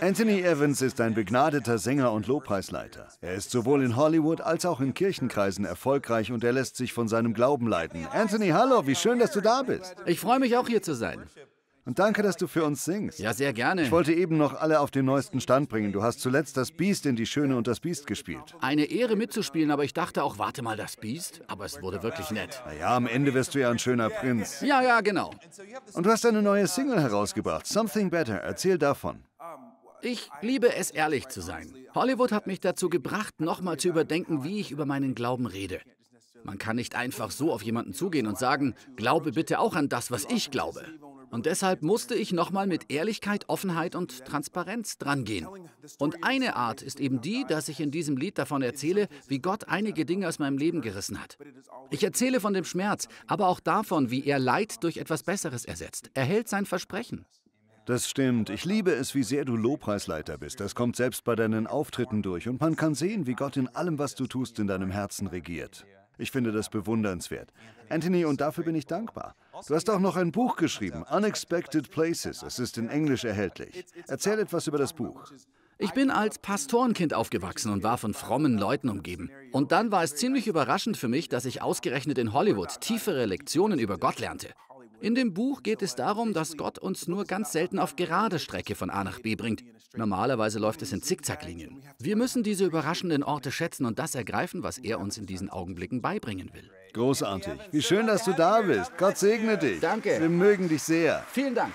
Anthony Evans ist ein begnadeter Sänger und Lobpreisleiter. Er ist sowohl in Hollywood als auch in Kirchenkreisen erfolgreich und er lässt sich von seinem Glauben leiten. Anthony, hallo, wie schön, dass du da bist. Ich freue mich auch hier zu sein. Und danke, dass du für uns singst. Ja, sehr gerne. Ich wollte eben noch alle auf den neuesten Stand bringen. Du hast zuletzt das Biest in Die Schöne und das Biest gespielt. Eine Ehre mitzuspielen, aber ich dachte auch, warte mal, das Biest. Aber es wurde wirklich nett. Naja, am Ende wirst du ja ein schöner Prinz. Ja, ja, genau. Und du hast eine neue Single herausgebracht, Something Better. Erzähl davon. Ich liebe es, ehrlich zu sein. Hollywood hat mich dazu gebracht, nochmal zu überdenken, wie ich über meinen Glauben rede. Man kann nicht einfach so auf jemanden zugehen und sagen, glaube bitte auch an das, was ich glaube. Und deshalb musste ich nochmal mit Ehrlichkeit, Offenheit und Transparenz drangehen. Und eine Art ist eben die, dass ich in diesem Lied davon erzähle, wie Gott einige Dinge aus meinem Leben gerissen hat. Ich erzähle von dem Schmerz, aber auch davon, wie er Leid durch etwas Besseres ersetzt. Er hält sein Versprechen. Das stimmt. Ich liebe es, wie sehr du Lobpreisleiter bist. Das kommt selbst bei deinen Auftritten durch. Und man kann sehen, wie Gott in allem, was du tust, in deinem Herzen regiert. Ich finde das bewundernswert. Anthony, und dafür bin ich dankbar. Du hast auch noch ein Buch geschrieben, Unexpected Places. Es ist in Englisch erhältlich. Erzähl etwas über das Buch. Ich bin als Pastorenkind aufgewachsen und war von frommen Leuten umgeben. Und dann war es ziemlich überraschend für mich, dass ich ausgerechnet in Hollywood tiefere Lektionen über Gott lernte. In dem Buch geht es darum, dass Gott uns nur ganz selten auf gerade Strecke von A nach B bringt. Normalerweise läuft es in Zickzacklinien. Wir müssen diese überraschenden Orte schätzen und das ergreifen, was er uns in diesen Augenblicken beibringen will. Großartig. Wie schön, dass du da bist. Gott segne dich. Danke. Wir mögen dich sehr. Vielen Dank.